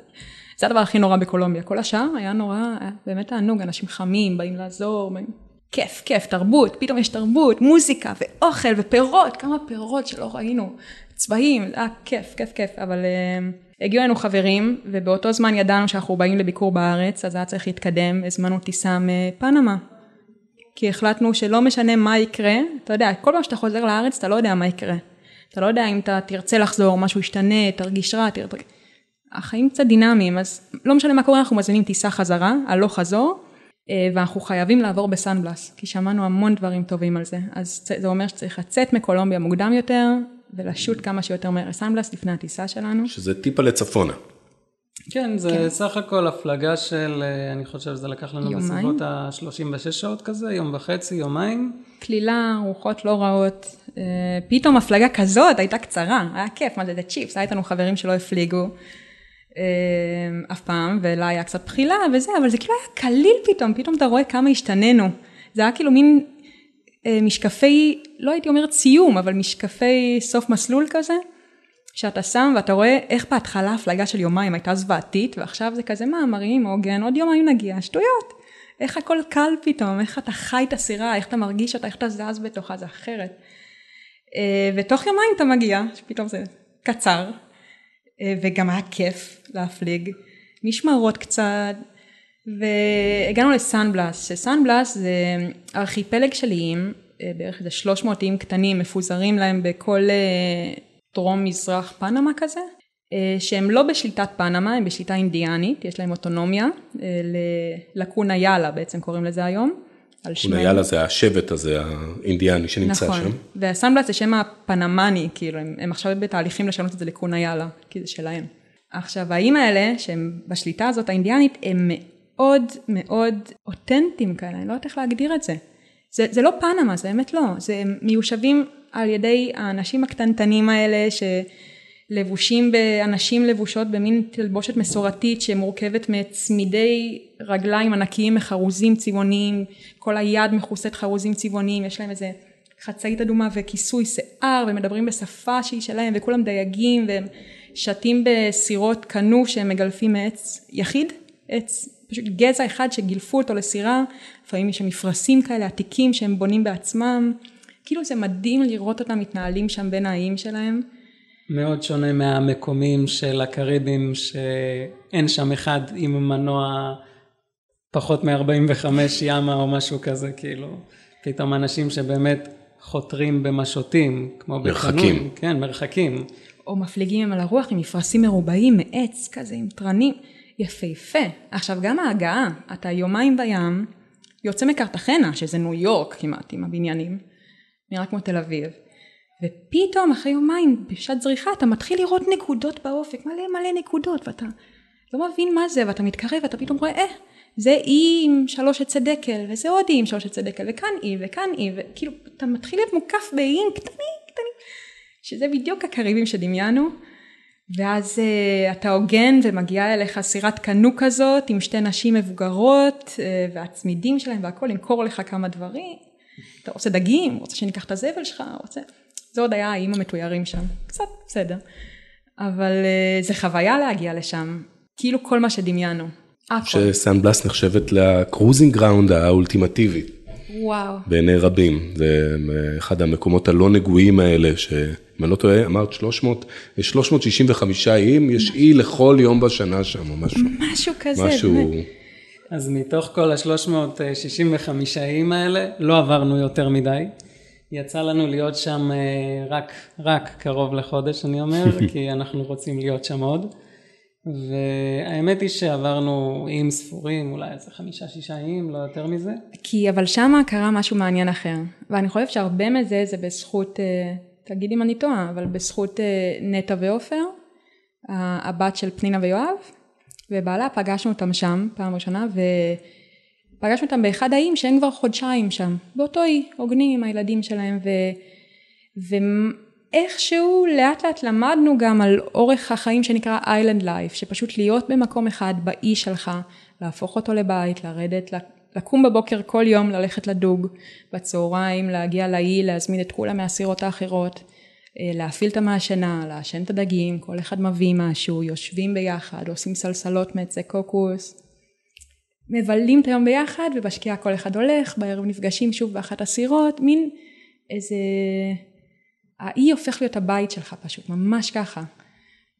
זה הדבר הכי נורא בקולומביה. כל השאר היה נורא, היה באמת תענוג, אנשים חמים, באים לעזור, באים... כיף, כיף, תרבות, פתאום יש תרבות, מוזיקה ואוכל ופירות, כמה פירות שלא ראינו, צבעים, זה היה כיף, כיף, כיף, אבל uh, הגיעו אלינו חברים, ובאותו זמן ידענו שאנחנו באים לביקור בארץ, אז היה צריך להתקדם, הזמנו טיסה מפנמה. כי החלטנו שלא משנה מה יקרה, אתה יודע, כל פעם שאתה חוזר לארץ אתה לא יודע מה יקרה. אתה לא יודע אם אתה תרצה לחזור, משהו ישתנה, תרגיש רע, תר... החיים קצת דינמיים, אז לא משנה מה קורה, אנחנו מזמינים טיסה חזרה, הלוך חזור, אה, ואנחנו חייבים לעבור בסנבלס, כי שמענו המון דברים טובים על זה. אז זה אומר שצריך לצאת מקולומביה מוקדם יותר, ולשוט כמה שיותר מהר לסנבלס לפני הטיסה שלנו. שזה טיפה לצפונה. כן, זה כן. סך הכל הפלגה של, אה, אני חושב שזה לקח לנו יומיים? בסביבות ה-36 שעות כזה, יום וחצי, יומיים. קלילה, רוחות לא רעות. אה, פתאום הפלגה כזאת הייתה קצרה, היה כיף, מה זה, זה צ'יפס, היה איתנו חברים שלא הפליגו אה, אף פעם, ולה היה קצת בחילה וזה, אבל זה כאילו היה קליל פתאום, פתאום אתה רואה כמה השתננו. זה היה כאילו מין משקפי, לא הייתי אומרת סיום, אבל משקפי סוף מסלול כזה, שאתה שם ואתה רואה איך בהתחלה הפלגה של יומיים הייתה זוועתית, ועכשיו זה כזה מה, מרים עוגן, עוד יומיים נגיע, שטויות. איך הכל קל פתאום, איך אתה חי את הסירה, איך אתה מרגיש אותה, איך אתה זז בתוכה, זה אחרת. אה, ותוך יומיים אתה מגיע, שפתאום זה קצר, אה, וגם היה כיף להפליג, משמרות קצת, והגענו לסנבלס, שסנבלס זה ארכיפלג של איים, אה, בערך איזה 300 איים קטנים מפוזרים להם בכל דרום מזרח פנמה כזה, אה, שהם לא בשליטת פנמה, הם בשליטה אינדיאנית, יש להם אוטונומיה, אה, ללקונה יאלה בעצם קוראים לזה היום. על שמם. קונאיאלה זה השבט הזה האינדיאני שנמצא נכון, שם. והסנבלס זה שם הפנמני, כאילו, הם, הם עכשיו בתהליכים לשנות את זה לקונאיאלה, כי זה שלהם. עכשיו, האיים האלה, שהם בשליטה הזאת האינדיאנית, הם מאוד מאוד אותנטיים כאלה, אני לא יודעת איך להגדיר את זה. זה, זה לא פנמה, זה באמת לא, זה הם מיושבים על ידי האנשים הקטנטנים האלה, שלבושים באנשים לבושות במין תלבושת מסורתית שמורכבת מצמידי רגליים ענקיים מחרוזים צבעוניים, כל היד מכוסית חרוזים צבעוניים, יש להם איזה חצאית אדומה וכיסוי שיער, ומדברים בשפה שהיא שלהם, וכולם דייגים, והם שתים בסירות קנו שהם מגלפים מעץ יחיד, עץ, פשוט גזע אחד שגילפו אותו לסירה, לפעמים יש שם מפרשים כאלה עתיקים שהם בונים בעצמם, כאילו זה מדהים לראות אותם מתנהלים שם בין האיים שלהם. מאוד שונה מהמקומים של הקריבים, שאין שם אחד עם מנוע פחות מ-45 ימה או משהו כזה, כאילו, פתאום אנשים שבאמת חותרים במשוטים, כמו מרחקים. בקנויים, כן, מרחקים. או מפליגים הם על הרוח עם מפרשים מרובעים מעץ כזה עם תרנים, יפהפה. עכשיו גם ההגעה, אתה יומיים בים, יוצא מקרטחנה, שזה ניו יורק כמעט עם הבניינים, נראה כמו תל אביב. ופתאום אחרי יומיים בשעת זריחה אתה מתחיל לראות נקודות באופק, מלא מלא נקודות, ואתה לא מבין מה זה, ואתה מתקרב ואתה פתאום רואה, אה, זה אי עם שלוש עצי דקל, וזה עוד אי עם שלוש עצי דקל, וכאן אי, וכאן אי, וכאילו אתה מתחיל להיות מוקף באיים קטנים קטנים, שזה בדיוק הקריבים שדמיינו, ואז uh, אתה הוגן ומגיעה אליך סירת קנו כזאת עם שתי נשים מבוגרות uh, והצמידים שלהם והכל, למכור לך כמה דברים. אתה רוצה דגים, רוצה שניקח את הזבל שלך, רוצה... זה עוד היה האיים המתוירים שם, קצת בסדר. אבל אה, זה חוויה להגיע לשם, כאילו כל מה שדמיינו. שסן בלאס נחשבת ל cruising ground האולטימטיבי. וואו. בעיני רבים, זה אחד המקומות הלא נגועים האלה, שאם אני לא טועה, אמרת 300, יש 365 איים, יש אי לכל יום בשנה שם, או משהו. משהו כזה, משהו, באמת. אז מתוך כל ה-365 איים האלה, לא עברנו יותר מדי. יצא לנו להיות שם אה, רק, רק קרוב לחודש, אני אומר, כי אנחנו רוצים להיות שם עוד. והאמת היא שעברנו איים ספורים, אולי איזה חמישה, שישה איים, לא יותר מזה. כי אבל שמה קרה משהו מעניין אחר, ואני חושבת שהרבה מזה זה בזכות, אה, תגיד אם אני טועה, אבל בזכות אה, נטע ועופר, הבת של פנינה ויואב, ובעלה פגשנו אותם שם פעם ראשונה, ופגשנו אותם באחד האיים שהם כבר חודשיים שם, באותו אי, הוגנים עם הילדים שלהם, ו... ואיכשהו לאט לאט למדנו גם על אורך החיים שנקרא איילנד לייף, שפשוט להיות במקום אחד באי שלך, להפוך אותו לבית, לרדת, לקום בבוקר כל יום, ללכת לדוג, בצהריים להגיע לאי, להזמין את כולם מהסירות האחרות, להפעיל את המעשנה, לעשן את הדגים, כל אחד מביא משהו, יושבים ביחד, עושים סלסלות מעצי קוקוס, מבלים את היום ביחד ובשקיעה כל אחד הולך, בערב נפגשים שוב באחת הסירות, מין איזה... האי הופך להיות הבית שלך פשוט, ממש ככה.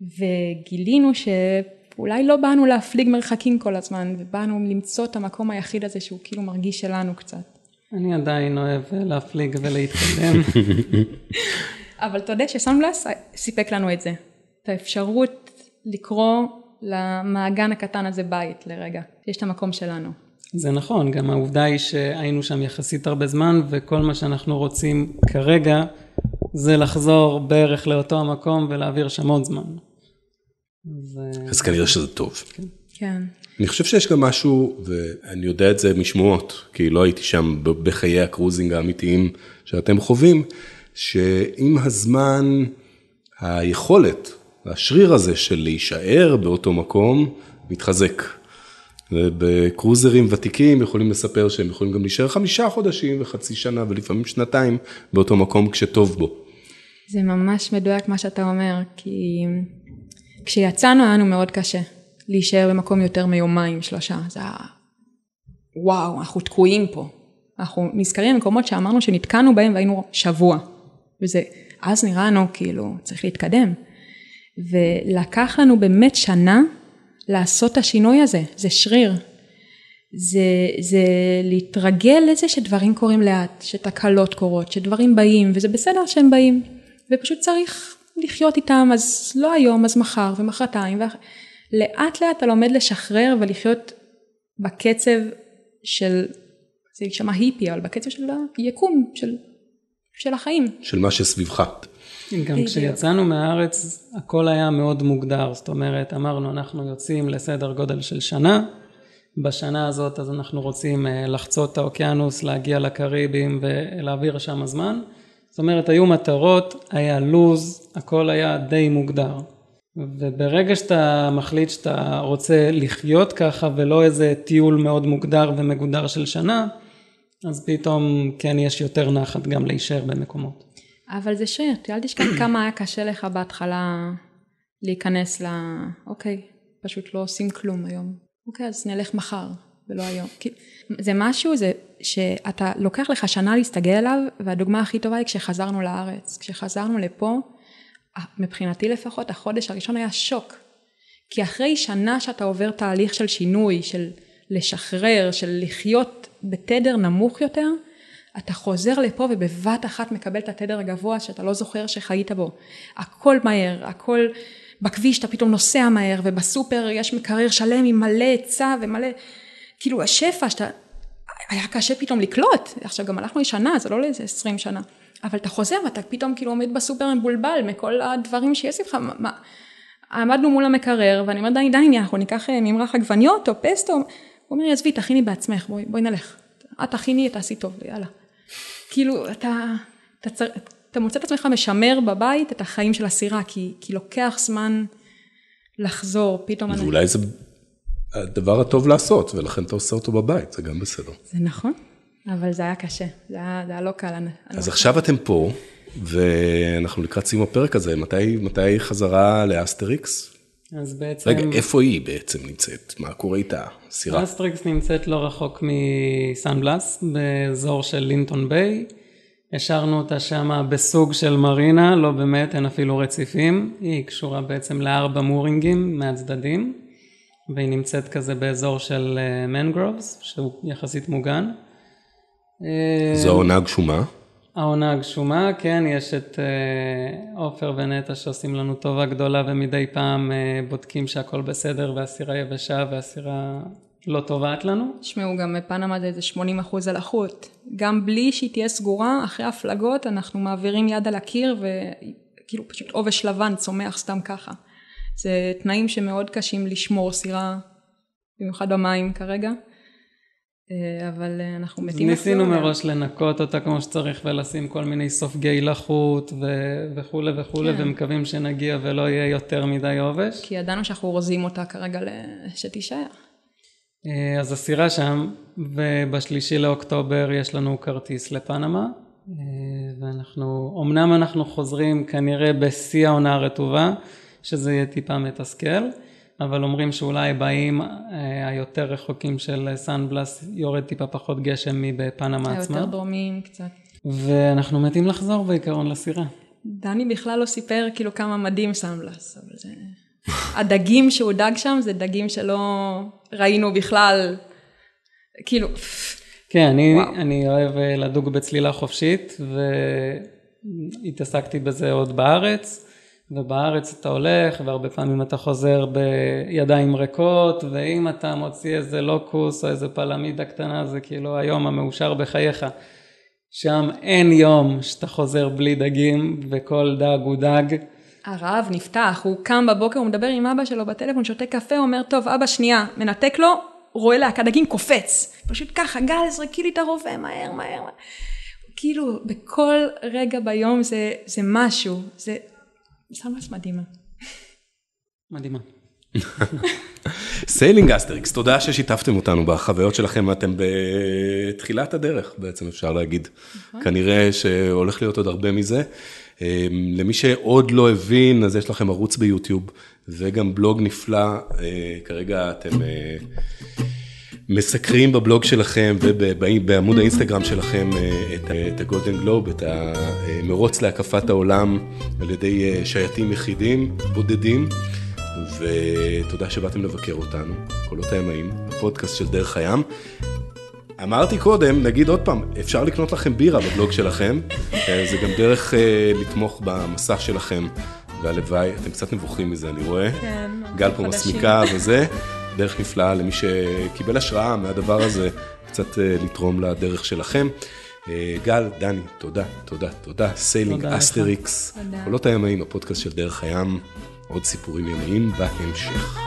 וגילינו שאולי לא באנו להפליג מרחקים כל הזמן, ובאנו למצוא את המקום היחיד הזה שהוא כאילו מרגיש שלנו קצת. אני עדיין אוהב להפליג ולהתקדם. אבל אתה יודע שסנבלס סיפק לנו את זה, את האפשרות לקרוא למעגן הקטן הזה בית לרגע, יש את המקום שלנו. זה נכון, גם העובדה היא שהיינו שם יחסית הרבה זמן, וכל מה שאנחנו רוצים כרגע זה לחזור בערך לאותו המקום ולהעביר שם עוד זמן. ו... אז כנראה שזה טוב. כן. כן. אני חושב שיש גם משהו, ואני יודע את זה משמועות, כי לא הייתי שם בחיי הקרוזינג האמיתיים שאתם חווים, שעם הזמן היכולת, השריר הזה של להישאר באותו מקום, מתחזק. ובקרוזרים ותיקים יכולים לספר שהם יכולים גם להישאר חמישה חודשים וחצי שנה ולפעמים שנתיים באותו מקום כשטוב בו. זה ממש מדויק מה שאתה אומר, כי כשיצאנו היה לנו מאוד קשה להישאר במקום יותר מיומיים שלושה, זה היה וואו, אנחנו תקועים פה. אנחנו נזכרים במקומות שאמרנו שנתקענו בהם והיינו שבוע, וזה אז נראה לנו כאילו צריך להתקדם. ולקח לנו באמת שנה לעשות את השינוי הזה, זה שריר. זה, זה להתרגל לזה שדברים קורים לאט, שתקלות קורות, שדברים באים, וזה בסדר שהם באים, ופשוט צריך לחיות איתם, אז לא היום, אז מחר ומחרתיים, ואח... לאט לאט אתה לומד לשחרר ולחיות בקצב של, זה יישמע היפי, אבל בקצב של היקום, של, של החיים. של מה שסביבך. גם כשיצאנו מהארץ הכל היה מאוד מוגדר, זאת אומרת אמרנו אנחנו יוצאים לסדר גודל של שנה, בשנה הזאת אז אנחנו רוצים אה, לחצות את האוקיינוס, להגיע לקריבים ולהעביר שם זמן, זאת אומרת היו מטרות, היה לוז, הכל היה די מוגדר. וברגע שאתה מחליט שאתה רוצה לחיות ככה ולא איזה טיול מאוד מוגדר ומגודר של שנה, אז פתאום כן יש יותר נחת גם להישאר במקומות. אבל זה שריר, אל תשכח כמה היה קשה לך בהתחלה להיכנס ל... אוקיי, פשוט לא עושים כלום היום. אוקיי, אז נלך מחר, ולא היום. כי זה משהו, זה שאתה לוקח לך שנה להסתגל עליו, והדוגמה הכי טובה היא כשחזרנו לארץ. כשחזרנו לפה, מבחינתי לפחות, החודש הראשון היה שוק. כי אחרי שנה שאתה עובר תהליך של שינוי, של לשחרר, של לחיות בתדר נמוך יותר, אתה חוזר לפה ובבת אחת מקבל את התדר הגבוה שאתה לא זוכר שחיית בו. הכל מהר, הכל בכביש אתה פתאום נוסע מהר ובסופר יש מקרר שלם עם מלא היצע ומלא, כאילו השפע שאתה, היה קשה פתאום לקלוט, עכשיו גם הלכנו לשנה, זה לא לאיזה 20 שנה, אבל אתה חוזר ואתה פתאום כאילו עומד בסופר מבולבל מכל הדברים שיש לך, מה, עמדנו מול המקרר ואני אומרת דני דני אנחנו ניקח אה, ממרח עגבניות או פסטו, הוא אומר לי עזבי תכיני בעצמך בואי, בואי נלך, את תכיני תעשי טוב יאללה, כאילו אתה, אתה, צר, אתה מוצא את עצמך משמר בבית את החיים של הסירה כי, כי לוקח זמן לחזור פתאום. ואולי אני... זה הדבר הטוב לעשות ולכן אתה עושה אותו בבית זה גם בסדר. זה נכון. אבל זה היה קשה, זה היה, זה היה לא קל. אז עכשיו אתם פה, ואנחנו לקראת סיום הפרק הזה, מתי, מתי חזרה לאסטריקס? אז בעצם... רגע, איפה היא בעצם נמצאת? מה קורה איתה? סירה? אסטריקס נמצאת לא רחוק מסן בלאס, באזור של לינטון ביי. השארנו אותה שמה בסוג של מרינה, לא באמת, אין אפילו רציפים. היא קשורה בעצם לארבע מורינגים מהצדדים, והיא נמצאת כזה באזור של מנגרובס, שהוא יחסית מוגן. זו העונה הגשומה? העונה הגשומה, כן, יש את אה, עופר ונטע שעושים לנו טובה גדולה ומדי פעם אה, בודקים שהכל בסדר והסירה יבשה והסירה לא טובעת לנו. תשמעו, גם בפנמה זה איזה 80 אחוז על החוט. גם בלי שהיא תהיה סגורה, אחרי הפלגות אנחנו מעבירים יד על הקיר וכאילו פשוט עובש לבן צומח סתם ככה. זה תנאים שמאוד קשים לשמור סירה, במיוחד במים כרגע. אה, אבל אה, אנחנו מתים לחזור. ניסינו מראש לנקות אותה כמו שצריך ולשים כל מיני סופגי לחות ו- וכולי וכולי כן. ומקווים שנגיע ולא יהיה יותר מדי עובש. כי ידענו שאנחנו אורזים אותה כרגע שתישאר. אה, אז הסירה שם ובשלישי לאוקטובר יש לנו כרטיס לפנמה ואנחנו, אמנם אנחנו חוזרים כנראה בשיא העונה הרטובה שזה יהיה טיפה מתסכל. אבל אומרים שאולי באים אה, היותר רחוקים של סן בלס יורד טיפה פחות גשם מבפנמה עצמה. היותר דרומיים קצת. ואנחנו מתים לחזור בעיקרון לסירה. דני בכלל לא סיפר כאילו כמה מדהים סן בלס, אבל זה... הדגים שהוא דג שם זה דגים שלא ראינו בכלל, כאילו... כן, אני, אני אוהב אה, לדוג בצלילה חופשית והתעסקתי בזה עוד בארץ. ובארץ אתה הולך והרבה פעמים אתה חוזר בידיים ריקות ואם אתה מוציא איזה לוקוס או איזה פלמידה קטנה זה כאילו היום המאושר בחייך. שם אין יום שאתה חוזר בלי דגים וכל דג הוא דג. הרעב נפתח, הוא קם בבוקר, הוא מדבר עם אבא שלו בטלפון, שותה קפה, אומר טוב אבא שנייה, מנתק לו, רואה להקת דגים קופץ, פשוט ככה גל זרקי לי את הרובה מהר מהר, כאילו בכל רגע ביום זה, זה משהו, זה סמאס מדהימה. מדהימה. Sailing Asterix, תודה ששיתפתם אותנו בחוויות שלכם, אתם בתחילת הדרך בעצם אפשר להגיד. נכון. כנראה שהולך להיות עוד הרבה מזה. אמ, למי שעוד לא הבין, אז יש לכם ערוץ ביוטיוב וגם בלוג נפלא, אה, כרגע אתם אה, מסקרים בבלוג שלכם ובעמוד האינסטגרם שלכם אה, את הגולדן גלוב, את המרוץ להקפת העולם על ידי אה, שייטים יחידים, בודדים, ותודה שבאתם לבקר אותנו, קולות הימאים, הפודקאסט של דרך הים. אמרתי קודם, נגיד עוד פעם, אפשר לקנות לכם בירה בבלוג שלכם, אה, זה גם דרך לתמוך במסע שלכם, והלוואי, אתם קצת נבוכים מזה, אני רואה. כן. גל פה מסמיקה וזה. דרך נפלאה למי שקיבל השראה מהדבר הזה, קצת אה, לתרום לדרך שלכם. אה, גל, דני, תודה, תודה, תודה. Sailing Asterix, קולות הימאים, הפודקאסט של דרך הים, עוד סיפורים ימיים בהמשך.